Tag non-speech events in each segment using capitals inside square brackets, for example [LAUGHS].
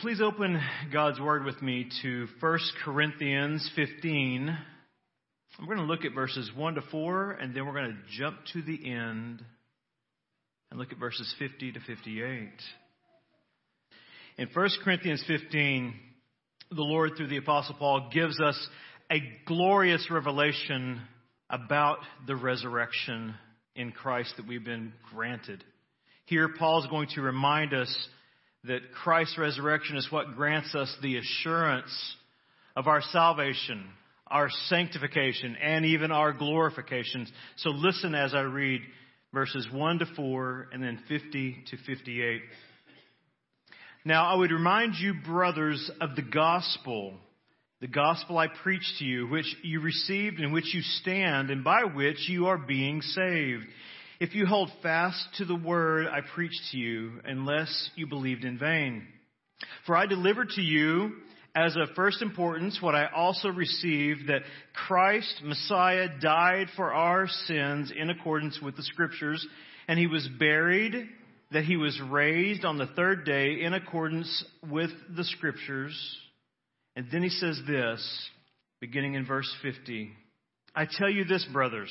Please open God's Word with me to 1 Corinthians 15. I'm going to look at verses 1 to 4, and then we're going to jump to the end and look at verses 50 to 58. In 1 Corinthians 15, the Lord, through the Apostle Paul, gives us a glorious revelation about the resurrection in Christ that we've been granted. Here, Paul is going to remind us that Christ's resurrection is what grants us the assurance of our salvation, our sanctification, and even our glorifications. So listen as I read verses 1 to 4 and then 50 to 58. Now I would remind you, brothers, of the gospel, the gospel I preached to you, which you received, in which you stand, and by which you are being saved if you hold fast to the word I preached to you, unless you believed in vain. For I delivered to you as of first importance what I also received that Christ, Messiah, died for our sins in accordance with the scriptures, and he was buried, that he was raised on the third day in accordance with the scriptures. And then he says this, beginning in verse 50. I tell you this, brothers,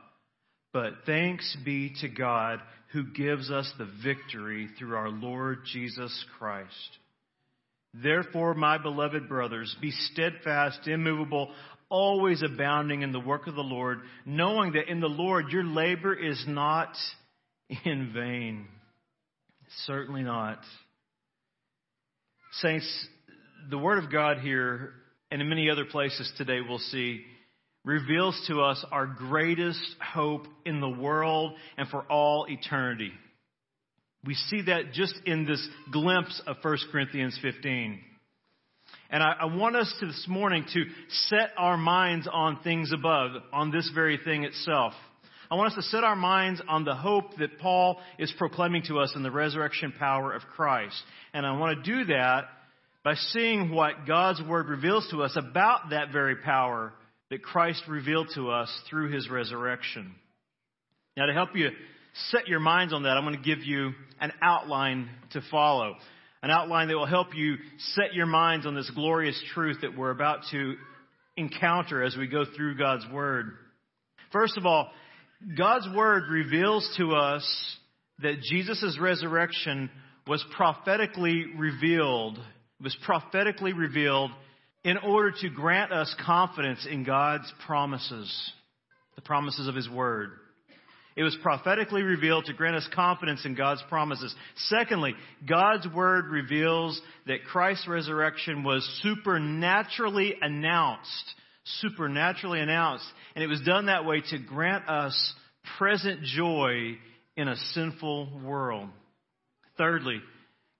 But thanks be to God who gives us the victory through our Lord Jesus Christ. Therefore, my beloved brothers, be steadfast, immovable, always abounding in the work of the Lord, knowing that in the Lord your labor is not in vain. Certainly not. Saints, the Word of God here and in many other places today we'll see reveals to us our greatest hope in the world and for all eternity. We see that just in this glimpse of 1 Corinthians 15. And I, I, want us to this morning to set our minds on things above, on this very thing itself. I want us to set our minds on the hope that Paul is proclaiming to us in the resurrection power of Christ. And I want to do that by seeing what God's Word reveals to us about that very power that Christ revealed to us through his resurrection. Now, to help you set your minds on that, I'm going to give you an outline to follow. An outline that will help you set your minds on this glorious truth that we're about to encounter as we go through God's Word. First of all, God's Word reveals to us that Jesus' resurrection was prophetically revealed, was prophetically revealed in order to grant us confidence in God's promises, the promises of His Word. It was prophetically revealed to grant us confidence in God's promises. Secondly, God's Word reveals that Christ's resurrection was supernaturally announced. Supernaturally announced. And it was done that way to grant us present joy in a sinful world. Thirdly,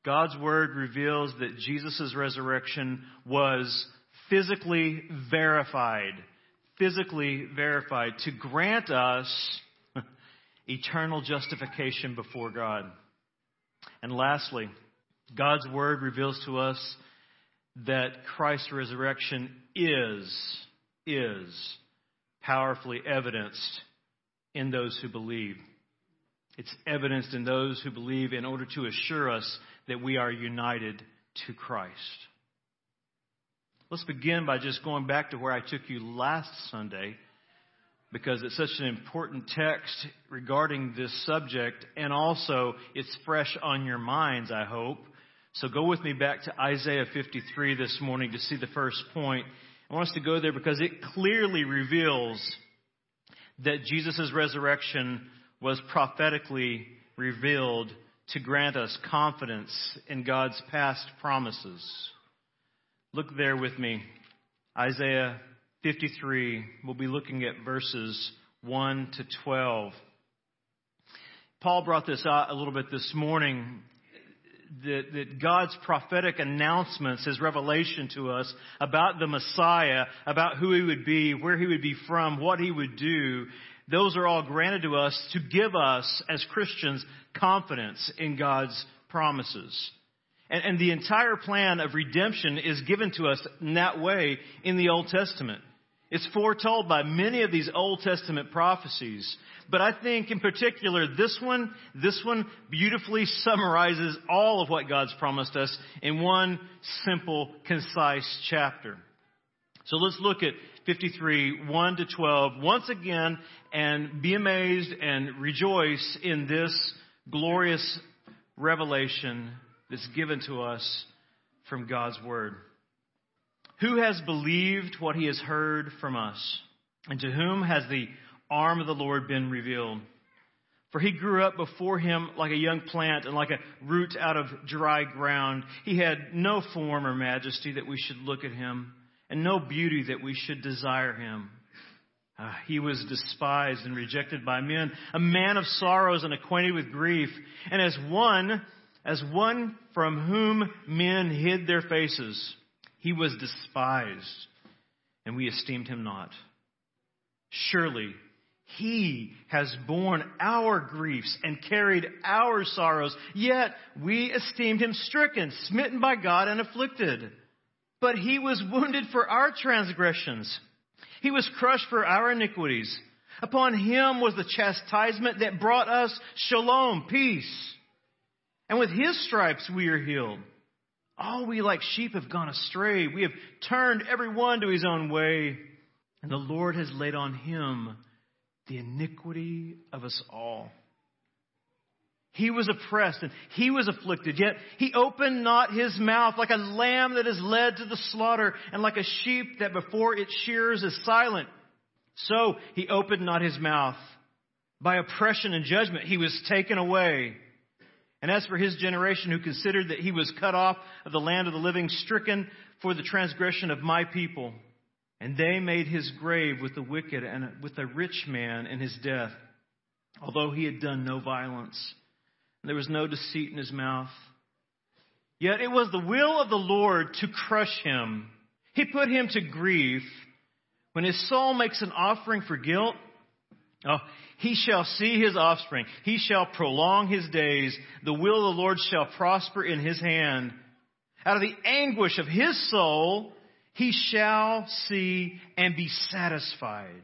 God's word reveals that Jesus' resurrection was physically verified. Physically verified to grant us [LAUGHS] eternal justification before God. And lastly, God's word reveals to us that Christ's resurrection is, is powerfully evidenced in those who believe. It's evidenced in those who believe in order to assure us that we are united to Christ. Let's begin by just going back to where I took you last Sunday because it's such an important text regarding this subject and also it's fresh on your minds, I hope. So go with me back to Isaiah 53 this morning to see the first point. I want us to go there because it clearly reveals that Jesus' resurrection was prophetically revealed to grant us confidence in God's past promises. Look there with me. Isaiah 53. We'll be looking at verses 1 to 12. Paul brought this out a little bit this morning that, that, God's prophetic announcements, His revelation to us about the Messiah, about who He would be, where He would be from, what He would do, those are all granted to us to give us, as Christians, confidence in God's promises. And, and the entire plan of redemption is given to us in that way in the Old Testament. It's foretold by many of these Old Testament prophecies. But I think in particular, this one, this one beautifully summarizes all of what God's promised us in one simple, concise chapter. So let's look at 53, 1 to 12, once again, and be amazed and rejoice in this glorious revelation that's given to us from God's Word. Who has believed what he has heard from us? And to whom has the arm of the Lord been revealed? For he grew up before him like a young plant and like a root out of dry ground. He had no form or majesty that we should look at him, and no beauty that we should desire him. Uh, he was despised and rejected by men, a man of sorrows and acquainted with grief, and as one, as one from whom men hid their faces. He was despised, and we esteemed him not. Surely he has borne our griefs and carried our sorrows, yet we esteemed him stricken, smitten by God, and afflicted. But he was wounded for our transgressions. He was crushed for our iniquities. Upon him was the chastisement that brought us shalom, peace. And with his stripes we are healed. All we like sheep have gone astray. We have turned every one to his own way. And the Lord has laid on him the iniquity of us all. He was oppressed and he was afflicted, yet he opened not his mouth like a lamb that is led to the slaughter and like a sheep that before its shears is silent. So he opened not his mouth. By oppression and judgment he was taken away. And as for his generation who considered that he was cut off of the land of the living, stricken for the transgression of my people, and they made his grave with the wicked and with a rich man in his death, although he had done no violence, and there was no deceit in his mouth. Yet it was the will of the Lord to crush him. He put him to grief. When his soul makes an offering for guilt, oh, he shall see his offspring. He shall prolong his days. The will of the Lord shall prosper in his hand. Out of the anguish of his soul, he shall see and be satisfied.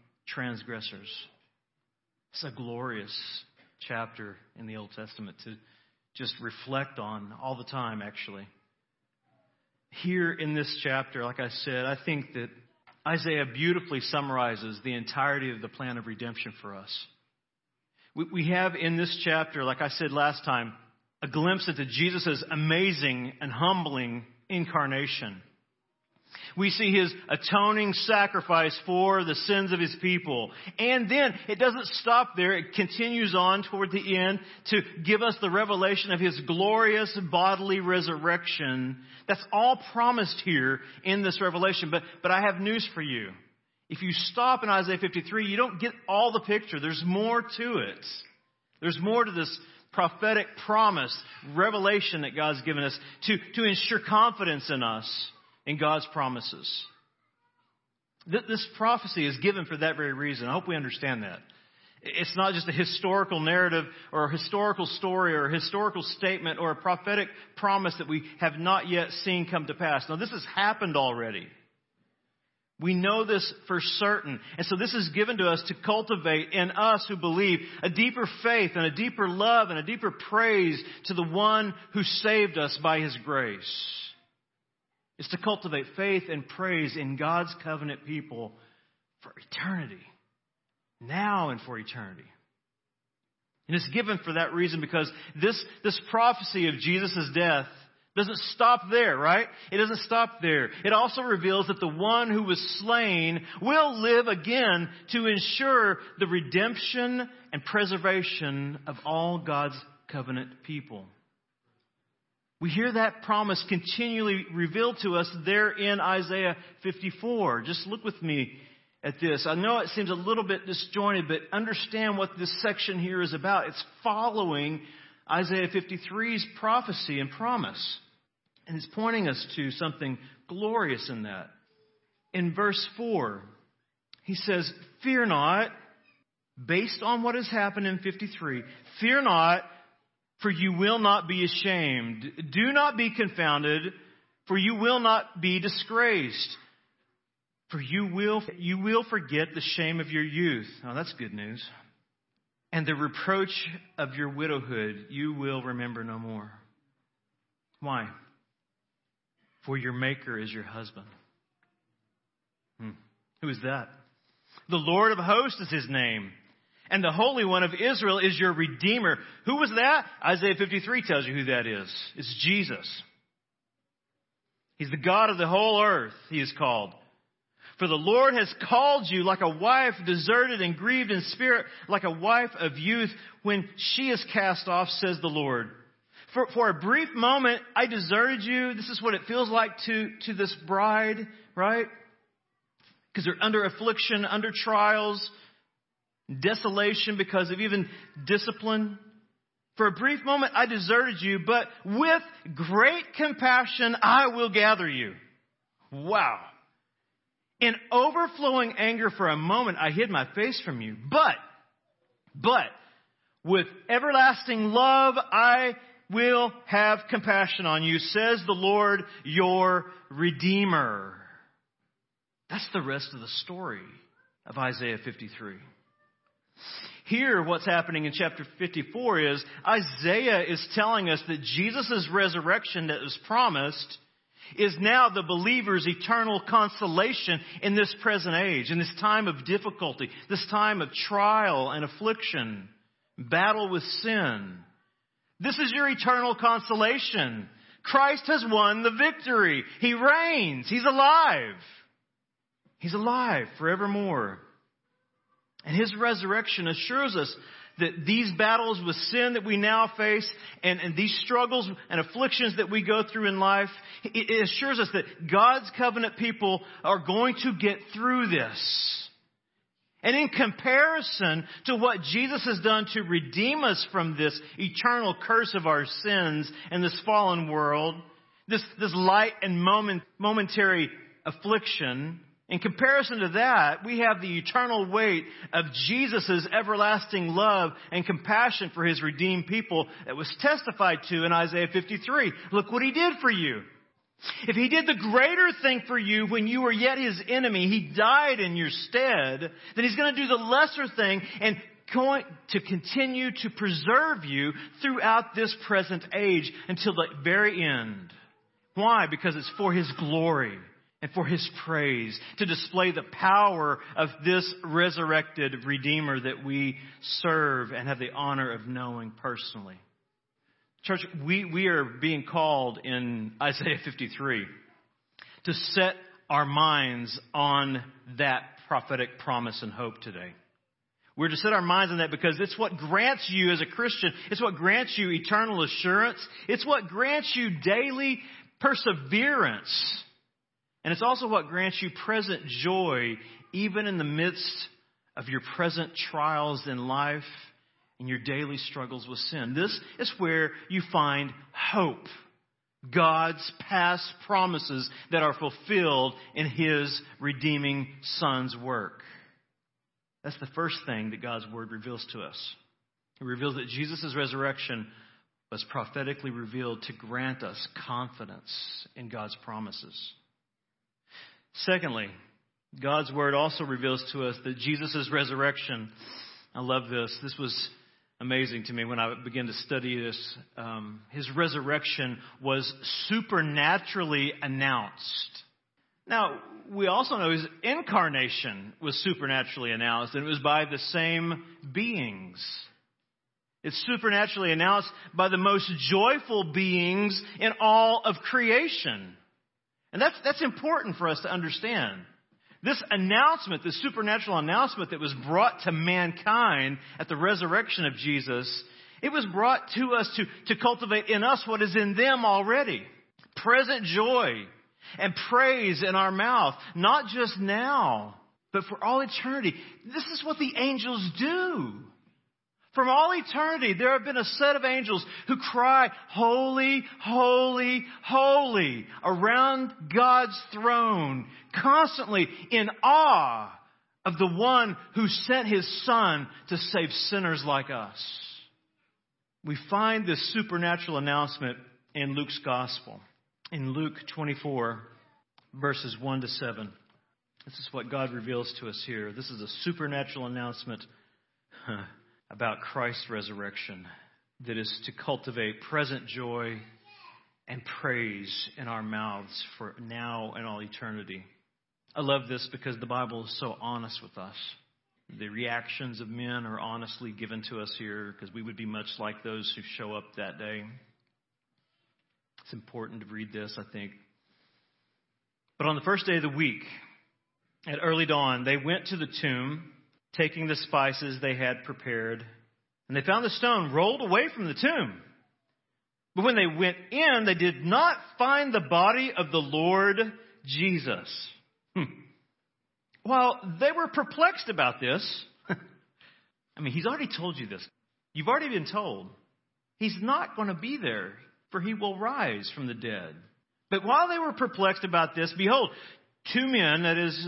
transgressors. It's a glorious chapter in the Old Testament to just reflect on all the time, actually. Here in this chapter, like I said, I think that Isaiah beautifully summarizes the entirety of the plan of redemption for us. We have in this chapter, like I said last time, a glimpse into Jesus' amazing and humbling incarnation. We see his atoning sacrifice for the sins of his people. And then it doesn't stop there. It continues on toward the end to give us the revelation of his glorious bodily resurrection. That's all promised here in this revelation. But, but I have news for you. If you stop in Isaiah 53, you don't get all the picture. There's more to it. There's more to this prophetic promise, revelation that God's given us to, to ensure confidence in us in God's promises. This prophecy is given for that very reason. I hope we understand that. It's not just a historical narrative or a historical story or a historical statement or a prophetic promise that we have not yet seen come to pass. Now, this has happened already. We know this for certain. And so this is given to us to cultivate in us who believe a deeper faith and a deeper love and a deeper praise to the one who saved us by his grace. It's to cultivate faith and praise in God's covenant people for eternity. Now and for eternity. And it's given for that reason because this, this prophecy of Jesus' death doesn't stop there, right? It doesn't stop there. It also reveals that the one who was slain will live again to ensure the redemption and preservation of all God's covenant people. We hear that promise continually revealed to us there in Isaiah 54. Just look with me at this. I know it seems a little bit disjointed, but understand what this section here is about. It's following Isaiah 53's prophecy and promise. And it's pointing us to something glorious in that. In verse 4, he says, Fear not, based on what has happened in 53, fear not, for you will not be ashamed. Do not be confounded, for you will not be disgraced. For you will, you will forget the shame of your youth. Oh, that's good news. And the reproach of your widowhood you will remember no more. Why? For your Maker is your husband. Hmm. Who is that? The Lord of hosts is his name. And the Holy One of Israel is your Redeemer. Who was that? Isaiah 53 tells you who that is. It's Jesus. He's the God of the whole earth, he is called. For the Lord has called you like a wife deserted and grieved in spirit, like a wife of youth when she is cast off, says the Lord. For, for a brief moment, I deserted you. This is what it feels like to, to this bride, right? Because they're under affliction, under trials, desolation because of even discipline. For a brief moment, I deserted you, but with great compassion, I will gather you. Wow. In overflowing anger for a moment, I hid my face from you. But, but, with everlasting love, I will have compassion on you, says the Lord, your Redeemer. That's the rest of the story of Isaiah 53. Here, what's happening in chapter 54 is Isaiah is telling us that Jesus' resurrection that was promised is now the believer's eternal consolation in this present age, in this time of difficulty, this time of trial and affliction, battle with sin. This is your eternal consolation. Christ has won the victory. He reigns. He's alive. He's alive forevermore. And His resurrection assures us that these battles with sin that we now face and, and these struggles and afflictions that we go through in life, it, it assures us that God's covenant people are going to get through this. And in comparison to what Jesus has done to redeem us from this eternal curse of our sins and this fallen world, this, this light and moment, momentary affliction, in comparison to that, we have the eternal weight of Jesus' everlasting love and compassion for his redeemed people that was testified to in Isaiah 53. Look what he did for you. If he did the greater thing for you when you were yet his enemy, he died in your stead, then he's going to do the lesser thing and going to continue to preserve you throughout this present age until the very end. Why? Because it's for his glory and for his praise, to display the power of this resurrected Redeemer that we serve and have the honor of knowing personally. Church, we, we are being called in Isaiah 53 to set our minds on that prophetic promise and hope today. We're to set our minds on that because it's what grants you as a Christian, it's what grants you eternal assurance, it's what grants you daily perseverance and it's also what grants you present joy, even in the midst of your present trials in life and your daily struggles with sin. This is where you find hope. God's past promises that are fulfilled in His redeeming Son's work. That's the first thing that God's Word reveals to us. It reveals that Jesus' resurrection was prophetically revealed to grant us confidence in God's promises. Secondly, God's word also reveals to us that Jesus' resurrection, I love this. This was amazing to me when I began to study this. Um, his resurrection was supernaturally announced. Now, we also know his incarnation was supernaturally announced, and it was by the same beings. It's supernaturally announced by the most joyful beings in all of creation. And that's, that's important for us to understand. This announcement, this supernatural announcement that was brought to mankind at the resurrection of Jesus, it was brought to us to, to cultivate in us what is in them already. Present joy and praise in our mouth, not just now, but for all eternity. This is what the angels do. From all eternity, there have been a set of angels who cry, Holy, Holy, Holy, around God's throne, constantly in awe of the one who sent his Son to save sinners like us. We find this supernatural announcement in Luke's Gospel. In Luke 24, verses 1 to 7. This is what God reveals to us here. This is a supernatural announcement [LAUGHS] about Christ's resurrection that is to cultivate present joy and praise in our mouths for now and all eternity. I love this because the Bible is so honest with us. The reactions of men are honestly given to us here because we would be much like those who show up that day. It's important to read this, I think. But on the first day of the week, at early dawn, they went to the tomb taking the spices they had prepared. And they found the stone rolled away from the tomb. But when they went in, they did not find the body of the Lord Jesus. Hmm. While they were perplexed about this, [LAUGHS] I mean, he's already told you this. You've already been told. He's not going to be there, for he will rise from the dead. But while they were perplexed about this, behold, two men, that is,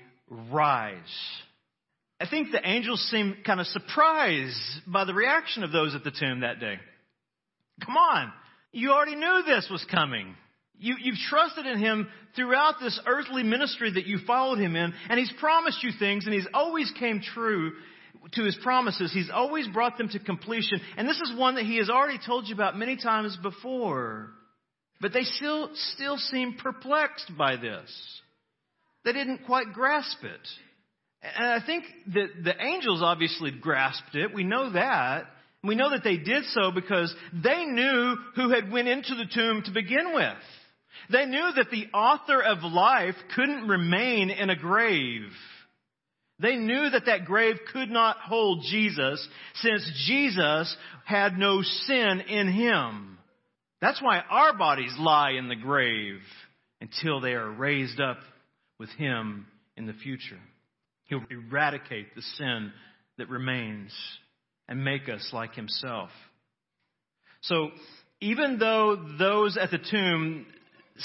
rise. I think the angels seem kind of surprised by the reaction of those at the tomb that day. Come on. You already knew this was coming. You, you've trusted in him throughout this earthly ministry that you followed him in, and he's promised you things, and he's always came true to his promises. He's always brought them to completion. And this is one that he has already told you about many times before. But they still, still seem perplexed by this. They didn't quite grasp it. And I think that the angels obviously grasped it. We know that. We know that they did so because they knew who had went into the tomb to begin with. They knew that the author of life couldn't remain in a grave. They knew that that grave could not hold Jesus since Jesus had no sin in him. That's why our bodies lie in the grave until they are raised up with him in the future. He'll eradicate the sin that remains and make us like himself. So, even though those at the tomb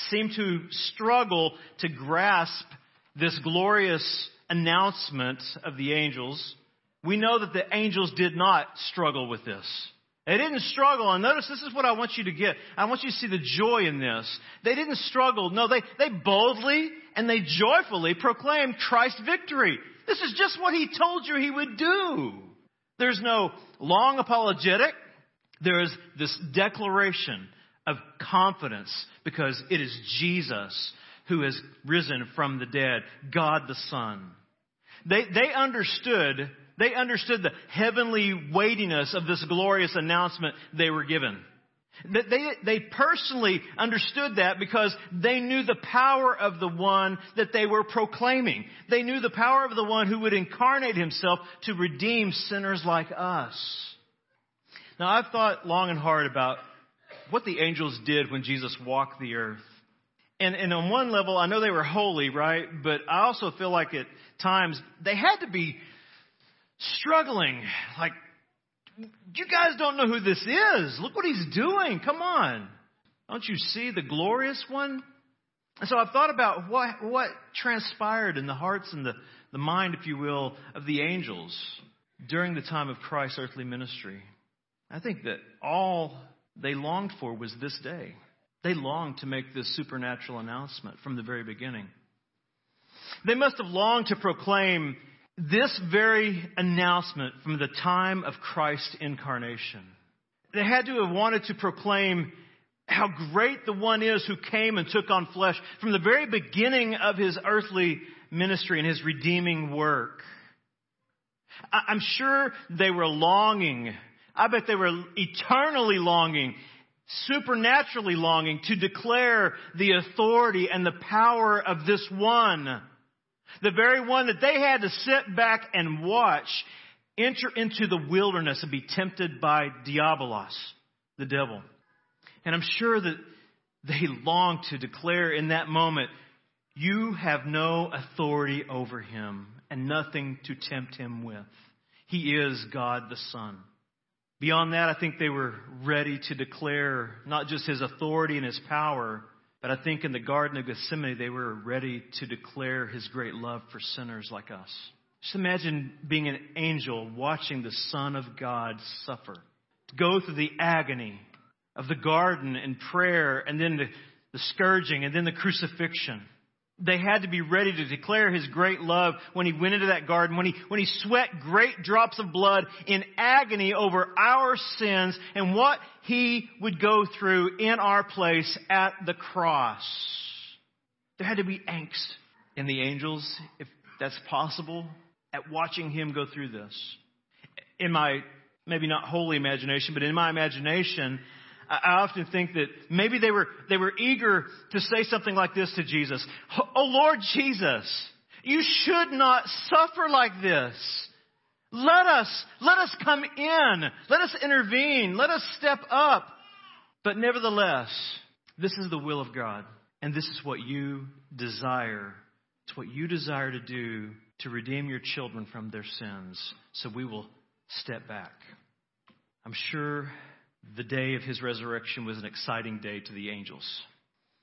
seem to struggle to grasp this glorious announcement of the angels, we know that the angels did not struggle with this. They didn't struggle. And notice this is what I want you to get. I want you to see the joy in this. They didn't struggle. No, they, they boldly and they joyfully proclaimed Christ's victory. This is just what he told you he would do. There's no long apologetic. There is this declaration of confidence because it is Jesus who has risen from the dead, God the Son. They, they understood they understood the heavenly weightiness of this glorious announcement they were given. They, they personally understood that because they knew the power of the one that they were proclaiming. They knew the power of the one who would incarnate himself to redeem sinners like us. Now, I've thought long and hard about what the angels did when Jesus walked the earth. And, and on one level, I know they were holy, right? But I also feel like at times they had to be struggling. Like, you guys don't know who this is. Look what he's doing. Come on. Don't you see the glorious one? And so I've thought about what, what transpired in the hearts and the, the mind, if you will, of the angels during the time of Christ's earthly ministry. I think that all they longed for was this day. They longed to make this supernatural announcement from the very beginning. They must have longed to proclaim this very announcement from the time of Christ's incarnation. They had to have wanted to proclaim how great the one is who came and took on flesh from the very beginning of his earthly ministry and his redeeming work. I'm sure they were longing. I bet they were eternally longing, supernaturally longing to declare the authority and the power of this one. The very one that they had to sit back and watch enter into the wilderness and be tempted by Diabolos, the devil. And I'm sure that they longed to declare in that moment, you have no authority over him and nothing to tempt him with. He is God the Son. Beyond that, I think they were ready to declare not just his authority and his power, but I think in the Garden of Gethsemane, they were ready to declare his great love for sinners like us. Just imagine being an angel watching the Son of God suffer, to go through the agony of the garden and prayer, and then the, the scourging, and then the crucifixion. They had to be ready to declare his great love when he went into that garden, when he, when he sweat great drops of blood in agony over our sins and what he would go through in our place at the cross. There had to be angst in the angels, if that's possible, at watching him go through this. In my, maybe not holy imagination, but in my imagination, I often think that maybe they were, they were eager to say something like this to Jesus. Oh Lord Jesus, you should not suffer like this. Let us, let us come in. Let us intervene. Let us step up. But nevertheless, this is the will of God. And this is what you desire. It's what you desire to do to redeem your children from their sins. So we will step back. I'm sure the day of his resurrection was an exciting day to the angels.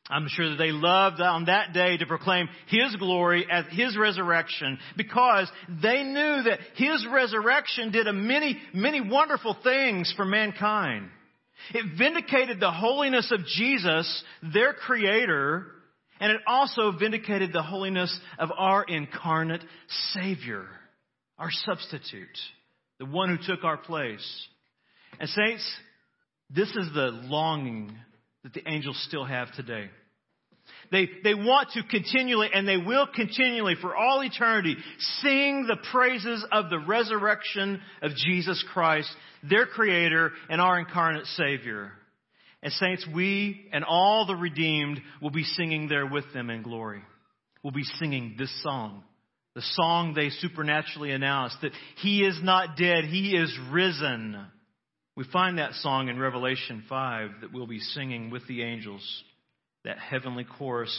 I'm sure that they loved on that day to proclaim His glory as His resurrection because they knew that His resurrection did a many, many wonderful things for mankind. It vindicated the holiness of Jesus, their creator, and it also vindicated the holiness of our incarnate Savior, our substitute, the one who took our place. And saints, this is the longing that the angels still have today. They, they want to continually, and they will continually for all eternity, sing the praises of the resurrection of Jesus Christ, their Creator and our incarnate Savior. And saints, we and all the redeemed will be singing there with them in glory. We'll be singing this song. The song they supernaturally announced that He is not dead, He is risen. We find that song in Revelation 5 that we'll be singing with the angels. That heavenly chorus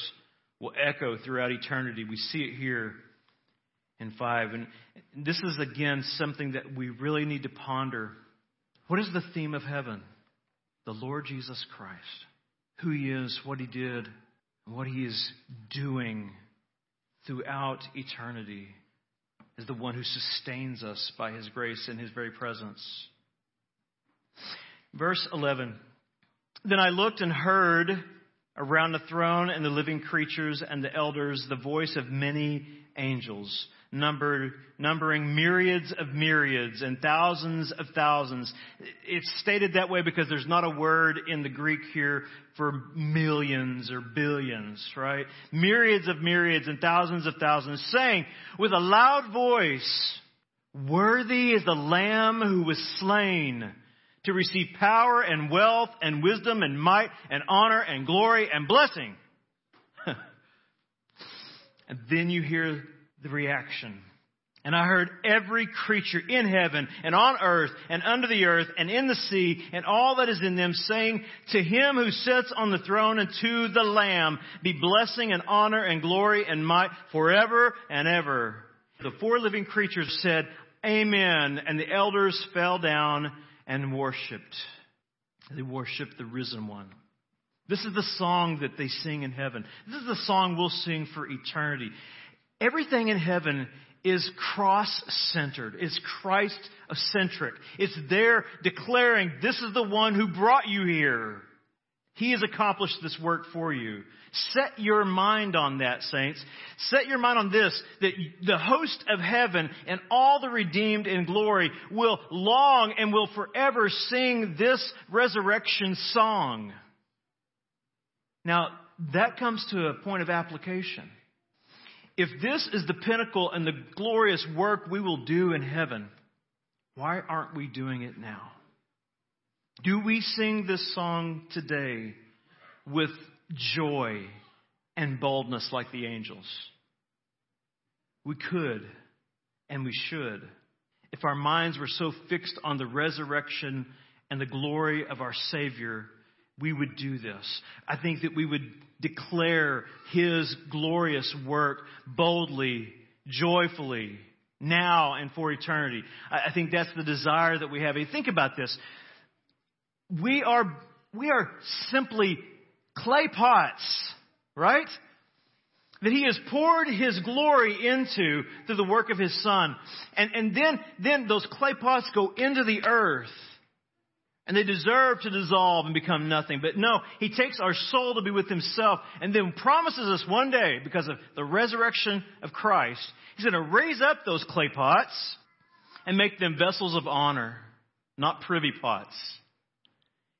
will echo throughout eternity. We see it here in 5. And this is, again, something that we really need to ponder. What is the theme of heaven? The Lord Jesus Christ. Who He is, what He did, what He is doing throughout eternity is the one who sustains us by His grace and His very presence. Verse 11. Then I looked and heard around the throne and the living creatures and the elders the voice of many angels, numbered, numbering myriads of myriads and thousands of thousands. It's stated that way because there's not a word in the Greek here for millions or billions, right? Myriads of myriads and thousands of thousands saying with a loud voice, Worthy is the Lamb who was slain to receive power and wealth and wisdom and might and honor and glory and blessing. [LAUGHS] and then you hear the reaction. And I heard every creature in heaven and on earth and under the earth and in the sea and all that is in them saying, To him who sits on the throne and to the Lamb be blessing and honor and glory and might forever and ever. The four living creatures said, Amen. And the elders fell down and worshiped. They worshiped the risen one. This is the song that they sing in heaven. This is the song we'll sing for eternity. Everything in heaven is cross centered. It's Christ centric. It's there declaring, This is the one who brought you here. He has accomplished this work for you. Set your mind on that, saints. Set your mind on this, that the host of heaven and all the redeemed in glory will long and will forever sing this resurrection song. Now, that comes to a point of application. If this is the pinnacle and the glorious work we will do in heaven, why aren't we doing it now? Do we sing this song today with joy and boldness like the angels? We could and we should if our minds were so fixed on the resurrection and the glory of our Savior, we would do this. I think that we would declare His glorious work boldly, joyfully, now and for eternity. I think that's the desire that we have. Think about this. We are, we are simply clay pots, right? That he has poured his glory into through the work of his son. And, and then, then those clay pots go into the earth. And they deserve to dissolve and become nothing. But no, he takes our soul to be with himself and then promises us one day, because of the resurrection of Christ, he's going to raise up those clay pots and make them vessels of honor, not privy pots.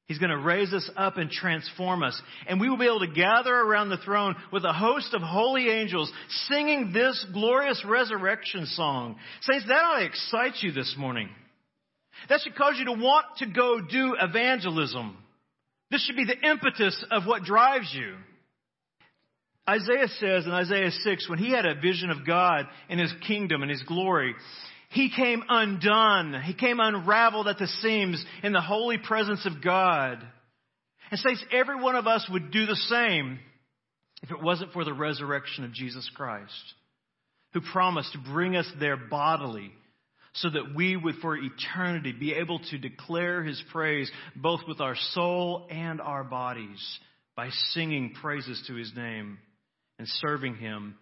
He's going to raise us up and transform us. And we will be able to gather around the throne with a host of holy angels singing this glorious resurrection song. Saints, that ought to excite you this morning. That should cause you to want to go do evangelism. This should be the impetus of what drives you. Isaiah says in Isaiah 6, when he had a vision of God and his kingdom and his glory, he came undone. He came unraveled at the seams in the holy presence of God. And says every one of us would do the same if it wasn't for the resurrection of Jesus Christ, who promised to bring us there bodily so that we would for eternity be able to declare his praise both with our soul and our bodies by singing praises to his name and serving him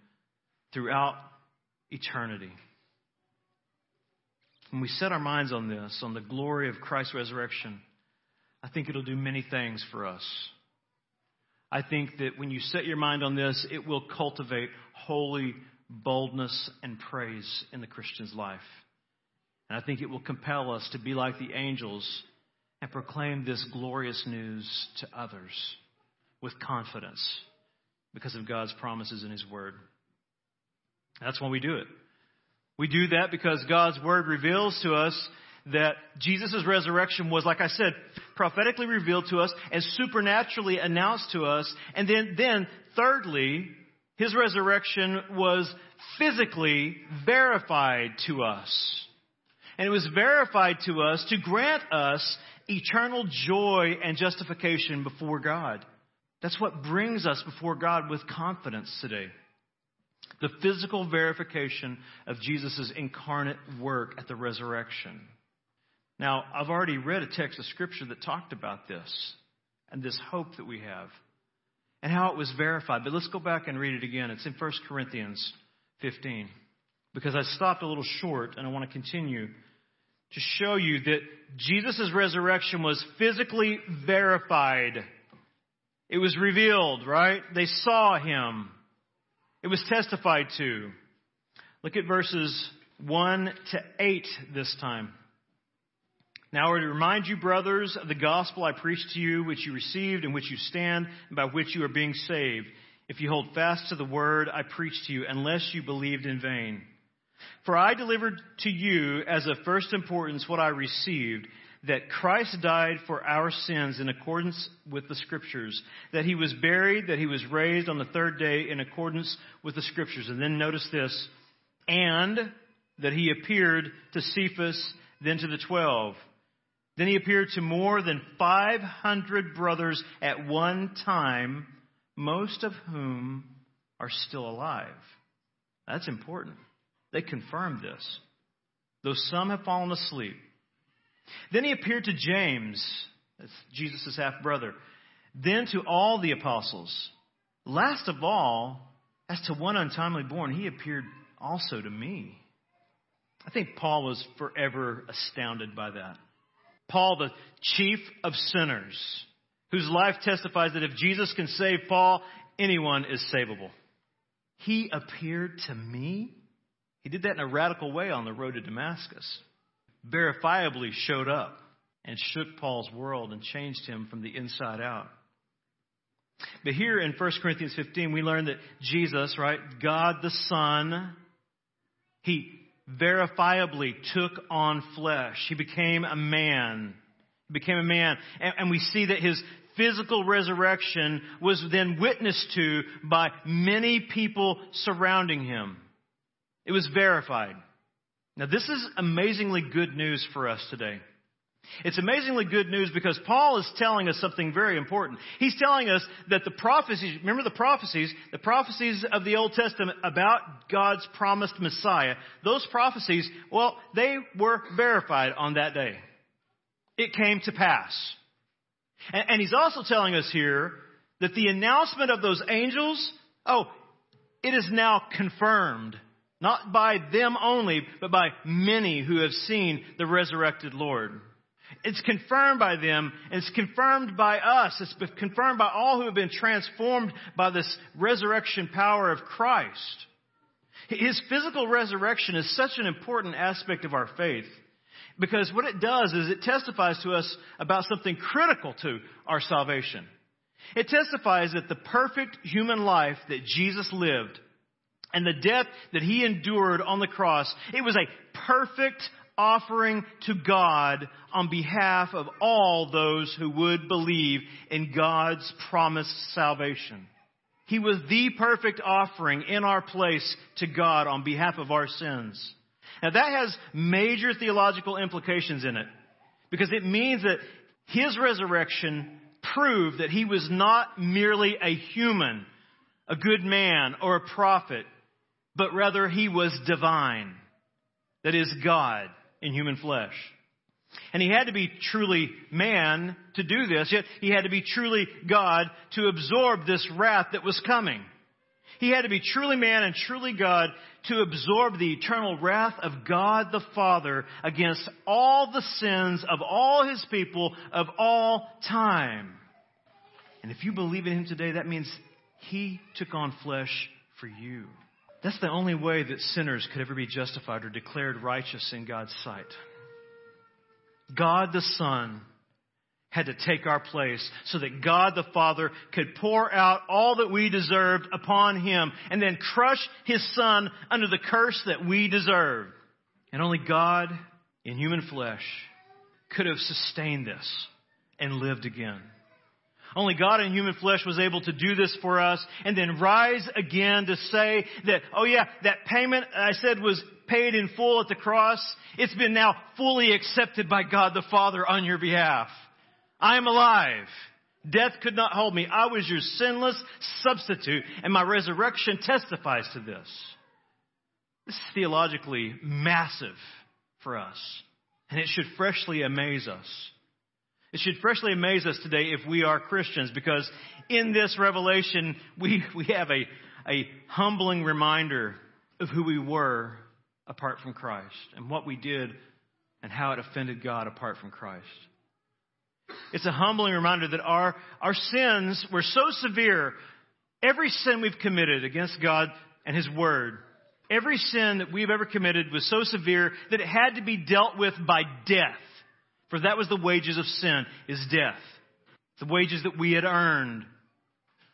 throughout eternity. When we set our minds on this, on the glory of Christ's resurrection, I think it'll do many things for us. I think that when you set your mind on this, it will cultivate holy boldness and praise in the Christian's life. And I think it will compel us to be like the angels and proclaim this glorious news to others with confidence because of God's promises in His Word. That's why we do it. We do that because God's Word reveals to us that Jesus' resurrection was, like I said, prophetically revealed to us and supernaturally announced to us. And then, then, thirdly, His resurrection was physically verified to us. And it was verified to us to grant us eternal joy and justification before God. That's what brings us before God with confidence today the physical verification of Jesus' incarnate work at the resurrection. Now, I've already read a text of Scripture that talked about this and this hope that we have and how it was verified. But let's go back and read it again. It's in 1 Corinthians 15 because I stopped a little short and I want to continue to show you that Jesus' resurrection was physically verified. It was revealed, right? They saw him. It was testified to. Look at verses 1 to 8 this time. Now, I to remind you, brothers, of the gospel I preached to you, which you received, in which you stand, and by which you are being saved, if you hold fast to the word I preached to you, unless you believed in vain. For I delivered to you as of first importance what I received that Christ died for our sins in accordance with the Scriptures, that he was buried, that he was raised on the third day in accordance with the Scriptures. And then notice this, and that he appeared to Cephas, then to the twelve. Then he appeared to more than 500 brothers at one time, most of whom are still alive. That's important. They confirmed this, though some have fallen asleep. Then he appeared to James, that's Jesus' half brother, then to all the apostles. Last of all, as to one untimely born, he appeared also to me. I think Paul was forever astounded by that. Paul, the chief of sinners, whose life testifies that if Jesus can save Paul, anyone is savable. He appeared to me. He did that in a radical way on the road to Damascus. Verifiably showed up and shook Paul's world and changed him from the inside out. But here in 1 Corinthians 15, we learn that Jesus, right, God the Son, He verifiably took on flesh. He became a man. He became a man. And, and we see that His physical resurrection was then witnessed to by many people surrounding Him. It was verified. Now this is amazingly good news for us today. It's amazingly good news because Paul is telling us something very important. He's telling us that the prophecies, remember the prophecies, the prophecies of the Old Testament about God's promised Messiah, those prophecies, well, they were verified on that day. It came to pass. And, and he's also telling us here that the announcement of those angels, oh, it is now confirmed. Not by them only, but by many who have seen the resurrected Lord. It's confirmed by them, and it's confirmed by us. It's confirmed by all who have been transformed by this resurrection power of Christ. His physical resurrection is such an important aspect of our faith because what it does is it testifies to us about something critical to our salvation. It testifies that the perfect human life that Jesus lived and the death that he endured on the cross, it was a perfect offering to God on behalf of all those who would believe in God's promised salvation. He was the perfect offering in our place to God on behalf of our sins. Now that has major theological implications in it because it means that his resurrection proved that he was not merely a human, a good man, or a prophet, but rather he was divine. That is God in human flesh. And he had to be truly man to do this, yet he had to be truly God to absorb this wrath that was coming. He had to be truly man and truly God to absorb the eternal wrath of God the Father against all the sins of all his people of all time. And if you believe in him today, that means he took on flesh for you. That's the only way that sinners could ever be justified or declared righteous in God's sight. God the Son had to take our place so that God the Father could pour out all that we deserved upon Him and then crush His Son under the curse that we deserved. And only God in human flesh could have sustained this and lived again. Only God in human flesh was able to do this for us and then rise again to say that, oh yeah, that payment I said was paid in full at the cross. It's been now fully accepted by God the Father on your behalf. I am alive. Death could not hold me. I was your sinless substitute and my resurrection testifies to this. This is theologically massive for us and it should freshly amaze us. It should freshly amaze us today if we are Christians because in this revelation, we, we have a, a humbling reminder of who we were apart from Christ and what we did and how it offended God apart from Christ. It's a humbling reminder that our, our sins were so severe. Every sin we've committed against God and His Word, every sin that we've ever committed was so severe that it had to be dealt with by death. For that was the wages of sin, is death. The wages that we had earned.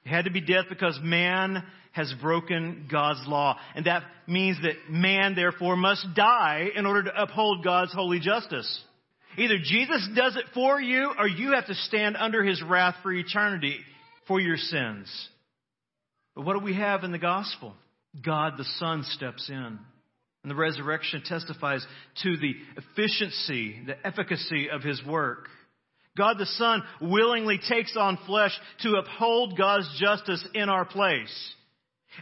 It had to be death because man has broken God's law. And that means that man therefore must die in order to uphold God's holy justice. Either Jesus does it for you or you have to stand under his wrath for eternity for your sins. But what do we have in the gospel? God the Son steps in. And the resurrection testifies to the efficiency, the efficacy of his work. God the Son willingly takes on flesh to uphold God's justice in our place.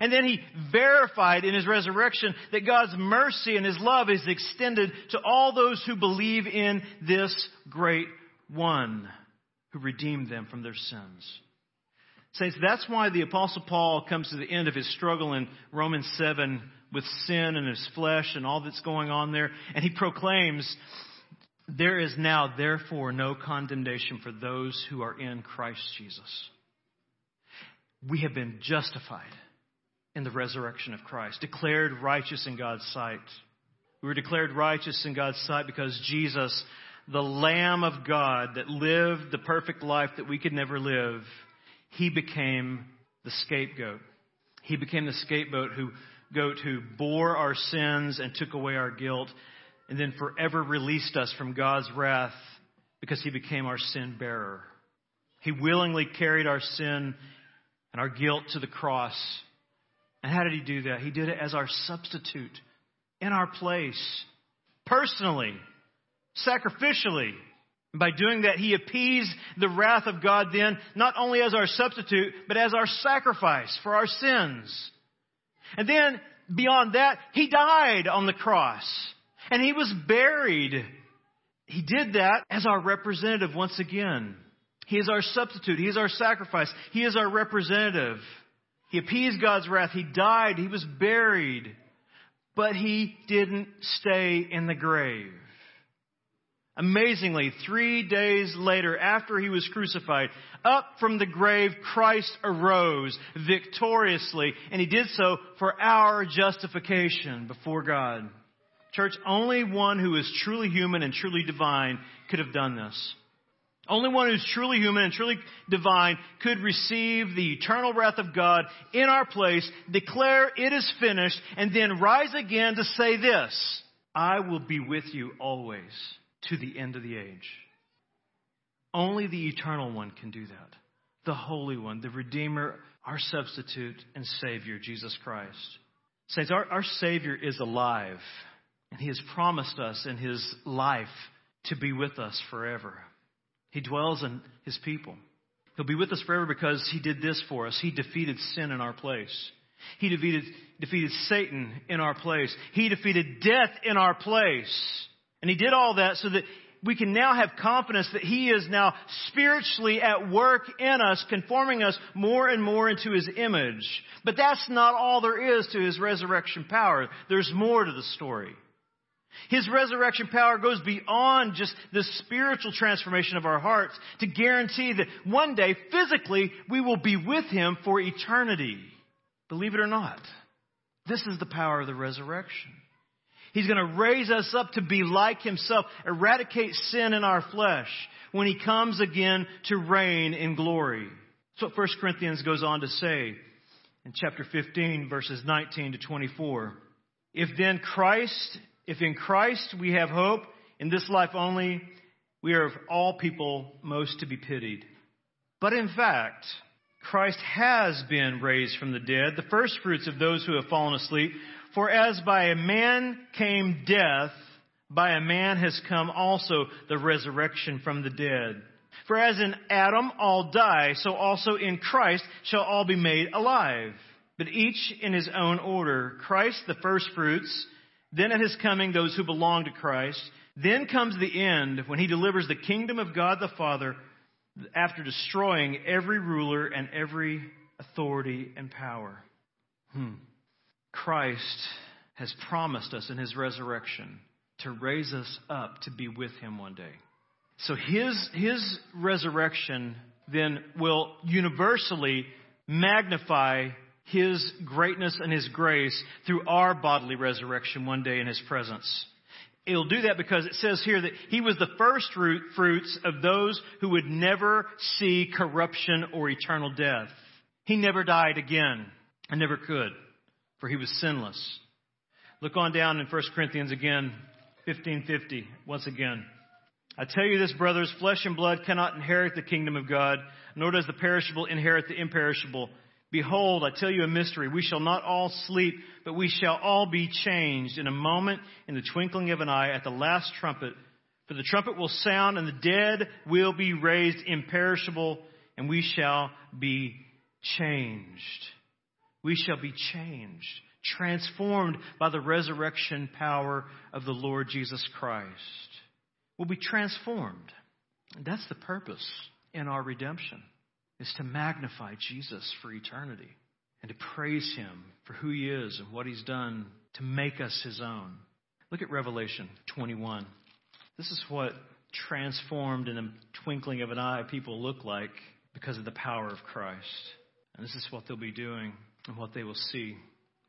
And then he verified in his resurrection that God's mercy and his love is extended to all those who believe in this great one who redeemed them from their sins. Saints, that's why the apostle Paul comes to the end of his struggle in Romans 7 with sin and his flesh and all that's going on there. And he proclaims, there is now therefore no condemnation for those who are in Christ Jesus. We have been justified in the resurrection of Christ, declared righteous in God's sight. We were declared righteous in God's sight because Jesus, the Lamb of God that lived the perfect life that we could never live, he became the scapegoat. He became the scapegoat who, goat who bore our sins and took away our guilt and then forever released us from God's wrath because he became our sin bearer. He willingly carried our sin and our guilt to the cross and how did he do that? He did it as our substitute in our place, personally, sacrificially. And by doing that, he appeased the wrath of God then, not only as our substitute, but as our sacrifice for our sins. And then, beyond that, he died on the cross. And he was buried. He did that as our representative once again. He is our substitute. He is our sacrifice. He is our representative. He appeased God's wrath. He died. He was buried. But he didn't stay in the grave. Amazingly, three days later, after he was crucified, up from the grave, Christ arose victoriously, and he did so for our justification before God. Church, only one who is truly human and truly divine could have done this. Only one who's truly human and truly divine could receive the eternal wrath of God in our place, declare it is finished, and then rise again to say this, I will be with you always to the end of the age. Only the eternal one can do that. The Holy One, the Redeemer, our substitute and Savior, Jesus Christ. Saints, our, our Savior is alive, and He has promised us in His life to be with us forever. He dwells in his people. He'll be with us forever because he did this for us. He defeated sin in our place. He defeated, defeated Satan in our place. He defeated death in our place. And he did all that so that we can now have confidence that he is now spiritually at work in us, conforming us more and more into his image. But that's not all there is to his resurrection power. There's more to the story. His resurrection power goes beyond just the spiritual transformation of our hearts to guarantee that one day, physically, we will be with Him for eternity. Believe it or not, this is the power of the resurrection. He's going to raise us up to be like Himself, eradicate sin in our flesh when He comes again to reign in glory. That's what 1 Corinthians goes on to say in chapter 15, verses 19 to 24. If then Christ if in Christ we have hope in this life only, we are of all people most to be pitied. But in fact, Christ has been raised from the dead, the first fruits of those who have fallen asleep. For as by a man came death, by a man has come also the resurrection from the dead. For as in Adam all die, so also in Christ shall all be made alive. But each in his own order. Christ the first fruits, then at his coming, those who belong to Christ. Then comes the end when he delivers the kingdom of God the Father after destroying every ruler and every authority and power. Hmm. Christ has promised us in his resurrection to raise us up to be with him one day. So his, his resurrection then will universally magnify his greatness and His grace through our bodily resurrection one day in His presence. It'll do that because it says here that He was the first fruits of those who would never see corruption or eternal death. He never died again and never could, for He was sinless. Look on down in 1 Corinthians again, 1550, once again. I tell you this, brothers, flesh and blood cannot inherit the kingdom of God, nor does the perishable inherit the imperishable. Behold, I tell you a mystery. We shall not all sleep, but we shall all be changed in a moment, in the twinkling of an eye, at the last trumpet. For the trumpet will sound, and the dead will be raised imperishable, and we shall be changed. We shall be changed, transformed by the resurrection power of the Lord Jesus Christ. We'll be transformed. That's the purpose in our redemption is to magnify Jesus for eternity and to praise him for who he is and what he's done to make us his own. Look at Revelation 21. This is what transformed in a twinkling of an eye people look like because of the power of Christ. And this is what they'll be doing and what they will see.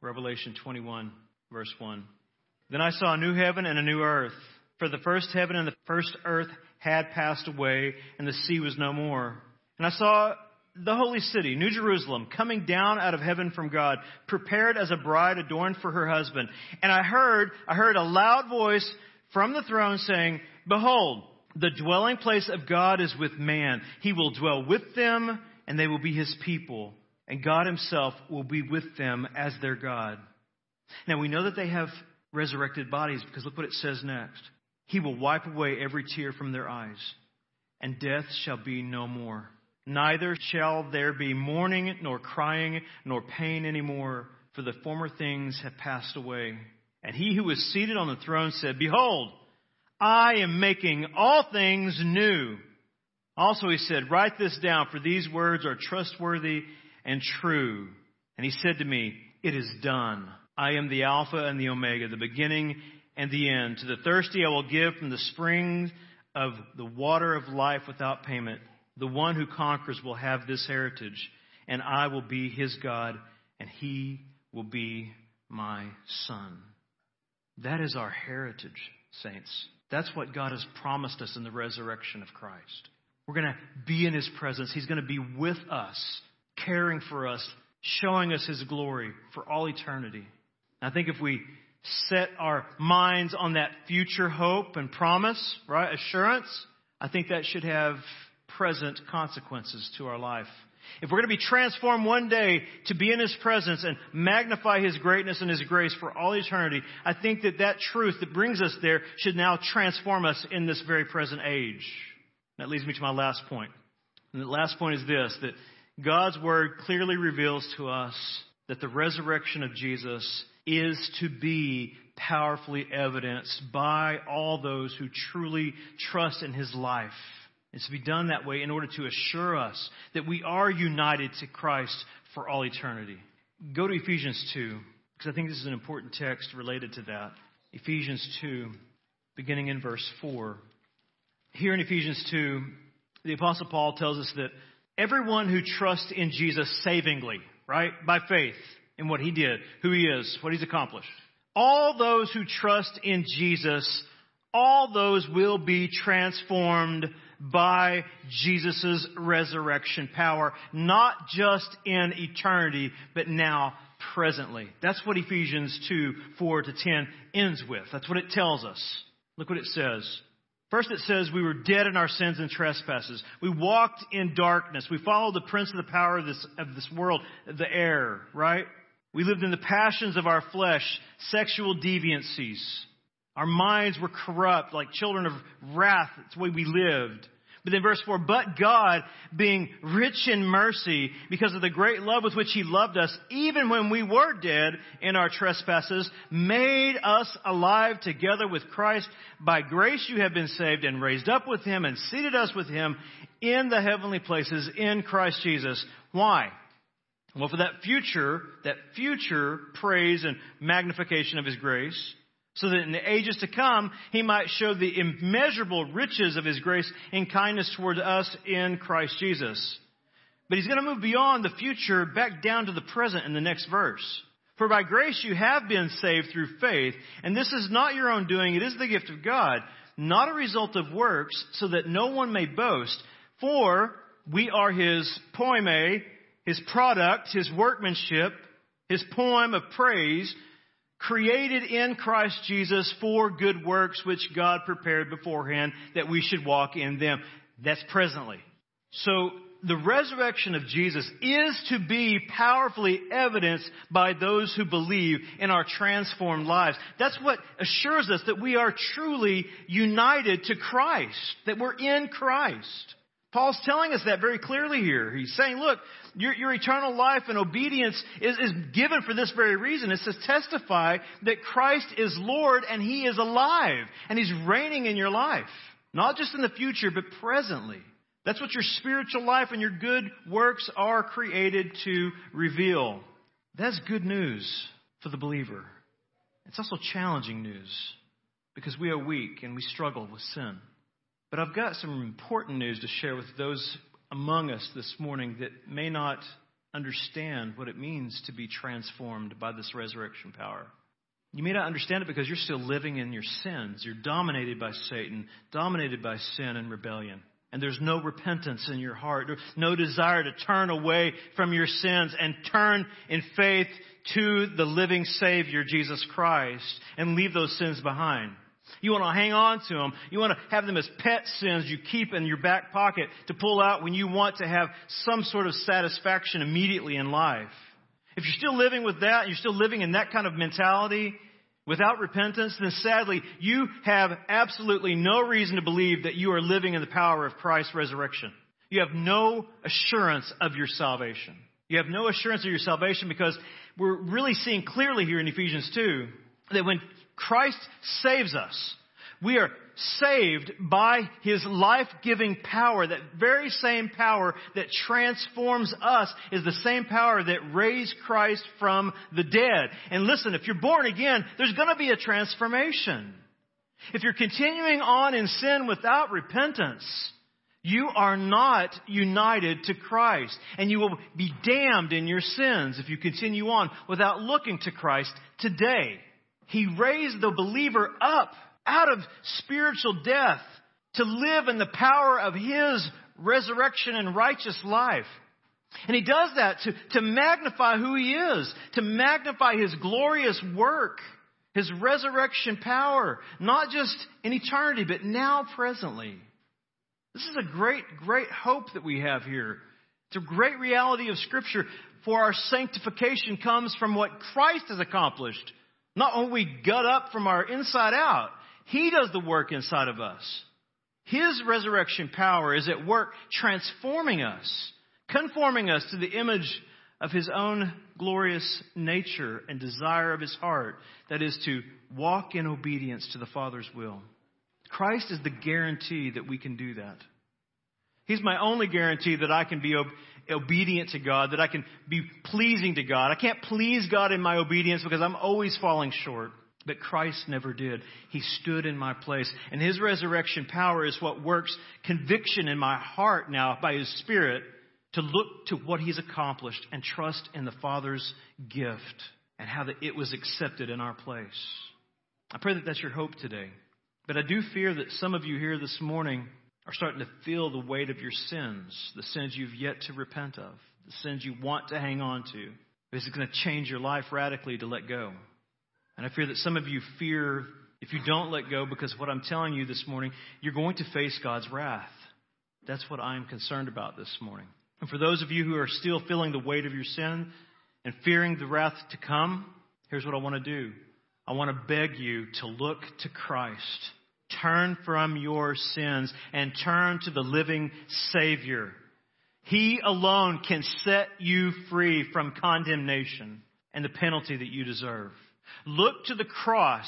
Revelation 21, verse 1. Then I saw a new heaven and a new earth. For the first heaven and the first earth had passed away, and the sea was no more. And I saw the holy city, New Jerusalem, coming down out of heaven from God, prepared as a bride adorned for her husband. And I heard, I heard a loud voice from the throne saying, Behold, the dwelling place of God is with man. He will dwell with them, and they will be his people. And God himself will be with them as their God. Now we know that they have resurrected bodies because look what it says next. He will wipe away every tear from their eyes, and death shall be no more. Neither shall there be mourning, nor crying, nor pain anymore, for the former things have passed away. And he who was seated on the throne said, Behold, I am making all things new. Also he said, Write this down, for these words are trustworthy and true. And he said to me, It is done. I am the Alpha and the Omega, the beginning and the end. To the thirsty I will give from the springs of the water of life without payment. The one who conquers will have this heritage, and I will be his God, and he will be my son. That is our heritage, saints. That's what God has promised us in the resurrection of Christ. We're going to be in his presence. He's going to be with us, caring for us, showing us his glory for all eternity. I think if we set our minds on that future hope and promise, right, assurance, I think that should have present consequences to our life. If we're going to be transformed one day to be in His presence and magnify His greatness and His grace for all eternity, I think that that truth that brings us there should now transform us in this very present age. That leads me to my last point. And the last point is this, that God's Word clearly reveals to us that the resurrection of Jesus is to be powerfully evidenced by all those who truly trust in His life. It's to be done that way in order to assure us that we are united to Christ for all eternity. Go to Ephesians 2, because I think this is an important text related to that. Ephesians 2, beginning in verse 4. Here in Ephesians 2, the Apostle Paul tells us that everyone who trusts in Jesus savingly, right, by faith in what he did, who he is, what he's accomplished, all those who trust in Jesus, all those will be transformed by Jesus' resurrection power, not just in eternity, but now presently. That's what Ephesians 2, 4 to 10 ends with. That's what it tells us. Look what it says. First it says we were dead in our sins and trespasses. We walked in darkness. We followed the prince of the power of this, of this world, the air, right? We lived in the passions of our flesh, sexual deviancies. Our minds were corrupt, like children of wrath. That's the way we lived. But then verse 4, but God, being rich in mercy, because of the great love with which He loved us, even when we were dead in our trespasses, made us alive together with Christ. By grace you have been saved and raised up with Him and seated us with Him in the heavenly places in Christ Jesus. Why? Well, for that future, that future praise and magnification of His grace, so that in the ages to come he might show the immeasurable riches of his grace and kindness toward us in Christ Jesus. But he's going to move beyond the future back down to the present in the next verse. For by grace you have been saved through faith, and this is not your own doing, it is the gift of God, not a result of works, so that no one may boast. For we are his poiema, his product, his workmanship, his poem of praise, created in Christ Jesus for good works which God prepared beforehand that we should walk in them. That's presently. So the resurrection of Jesus is to be powerfully evidenced by those who believe in our transformed lives. That's what assures us that we are truly united to Christ, that we're in Christ. Paul's telling us that very clearly here. He's saying, look, your, your eternal life and obedience is, is given for this very reason. It says, testify that Christ is Lord and He is alive and He's reigning in your life. Not just in the future, but presently. That's what your spiritual life and your good works are created to reveal. That's good news for the believer. It's also challenging news because we are weak and we struggle with sin. But I've got some important news to share with those among us this morning that may not understand what it means to be transformed by this resurrection power. You may not understand it because you're still living in your sins. You're dominated by Satan, dominated by sin and rebellion and there's no repentance in your heart, no desire to turn away from your sins and turn in faith to the living Savior, Jesus Christ, and leave those sins behind. You want to hang on to them. You want to have them as pet sins you keep in your back pocket to pull out when you want to have some sort of satisfaction immediately in life. If you're still living with that, you're still living in that kind of mentality, without repentance, then sadly, you have absolutely no reason to believe that you are living in the power of Christ's resurrection. You have no assurance of your salvation. You have no assurance of your salvation because we're really seeing clearly here in Ephesians 2 that when Christ saves us, we are saved by His life-giving power. That very same power that transforms us is the same power that raised Christ from the dead. And listen, if you're born again, there's gonna be a transformation. If you're continuing on in sin without repentance, you are not united to Christ, and you will be damned in your sins if you continue on without looking to Christ today. He raised the believer up out of spiritual death to live in the power of His resurrection and righteous life. And He does that to, to magnify who He is, to magnify His glorious work, His resurrection power, not just in eternity, but now presently. This is a great, great hope that we have here. It's a great reality of Scripture, for our sanctification comes from what Christ has accomplished, not what we gut up from our inside out. He does the work inside of us. His resurrection power is at work transforming us, conforming us to the image of His own glorious nature and desire of His heart, that is to walk in obedience to the Father's will. Christ is the guarantee that we can do that. He's my only guarantee that I can be obedient to God, that I can be pleasing to God. I can't please God in my obedience because I'm always falling short. But Christ never did. He stood in my place. And His resurrection power is what works conviction in my heart now by His Spirit to look to what He's accomplished and trust in the Father's gift and how that it was accepted in our place. I pray that that's your hope today. But I do fear that some of you here this morning are starting to feel the weight of your sins, the sins you've yet to repent of, the sins you want to hang on to. This Is going to change your life radically to let go? And I fear that some of you fear if you don't let go because what I'm telling you this morning, you're going to face God's wrath. That's what I'm concerned about this morning. And for those of you who are still feeling the weight of your sin and fearing the wrath to come, here's what I want to do. I want to beg you to look to Christ. Turn from your sins and turn to the living Savior. He alone can set you free from condemnation and the penalty that you deserve. Look to the cross.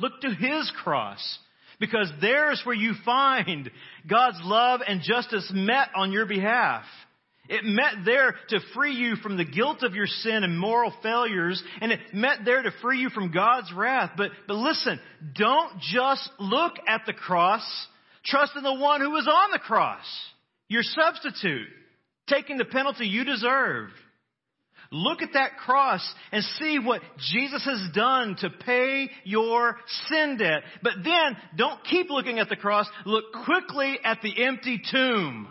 Look to His cross. Because there's where you find God's love and justice met on your behalf. It met there to free you from the guilt of your sin and moral failures, and it met there to free you from God's wrath. But, but listen, don't just look at the cross. Trust in the one who was on the cross. Your substitute, taking the penalty you deserved. Look at that cross and see what Jesus has done to pay your sin debt. But then don't keep looking at the cross. Look quickly at the empty tomb.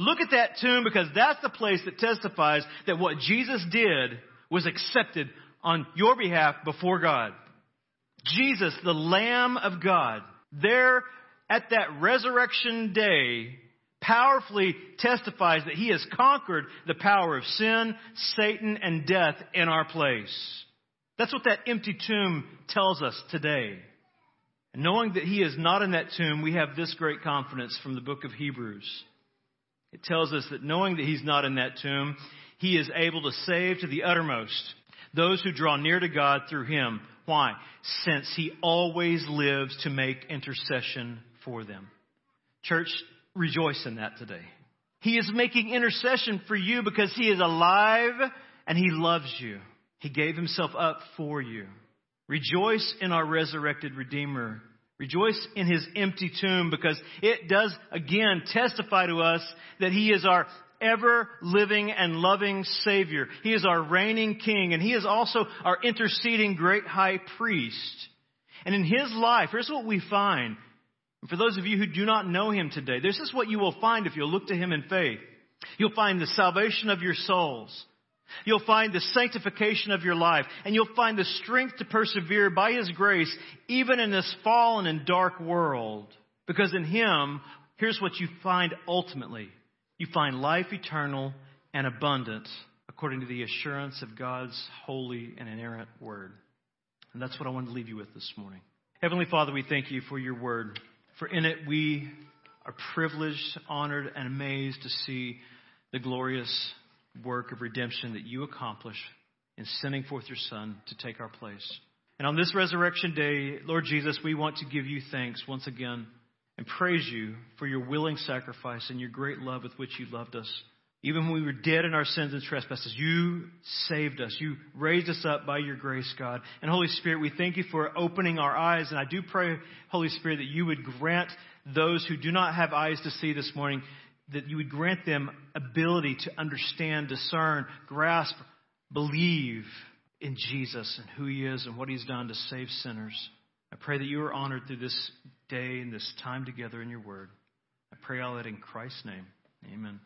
Look at that tomb because that's the place that testifies that what Jesus did was accepted on your behalf before God. Jesus, the Lamb of God, there at that resurrection day, powerfully testifies that he has conquered the power of sin, Satan, and death in our place. That's what that empty tomb tells us today. And knowing that he is not in that tomb, we have this great confidence from the book of Hebrews. It tells us that knowing that he's not in that tomb, he is able to save to the uttermost those who draw near to God through him. Why? Since he always lives to make intercession for them. Church, rejoice in that today. He is making intercession for you because he is alive and he loves you. He gave himself up for you. Rejoice in our resurrected Redeemer. Rejoice in his empty tomb because it does again testify to us that he is our ever living and loving Savior. He is our reigning King and he is also our interceding great high priest. And in his life, here's what we find. And for those of you who do not know him today, this is what you will find if you'll look to him in faith. You'll find the salvation of your souls. You'll find the sanctification of your life, and you'll find the strength to persevere by His grace, even in this fallen and dark world. Because in Him, here's what you find ultimately. You find life eternal and abundant according to the assurance of God's holy and inerrant word. And that's what I want to leave you with this morning. Heavenly Father, we thank you for your word. For in it we are privileged, honored, and amazed to see the glorious work of redemption that you accomplished in sending forth your Son to take our place. And on this resurrection day, Lord Jesus, we want to give you thanks once again and praise you for your willing sacrifice and your great love with which you loved us. Even when we were dead in our sins and trespasses, you saved us. You raised us up by your grace, God. And Holy Spirit, we thank you for opening our eyes. And I do pray, Holy Spirit, that you would grant those who do not have eyes to see this morning that you would grant them ability to understand, discern, grasp, believe in Jesus and who He is and what He's done to save sinners. I pray that you are honored through this day and this time together in your word. I pray all that in Christ's name. Amen.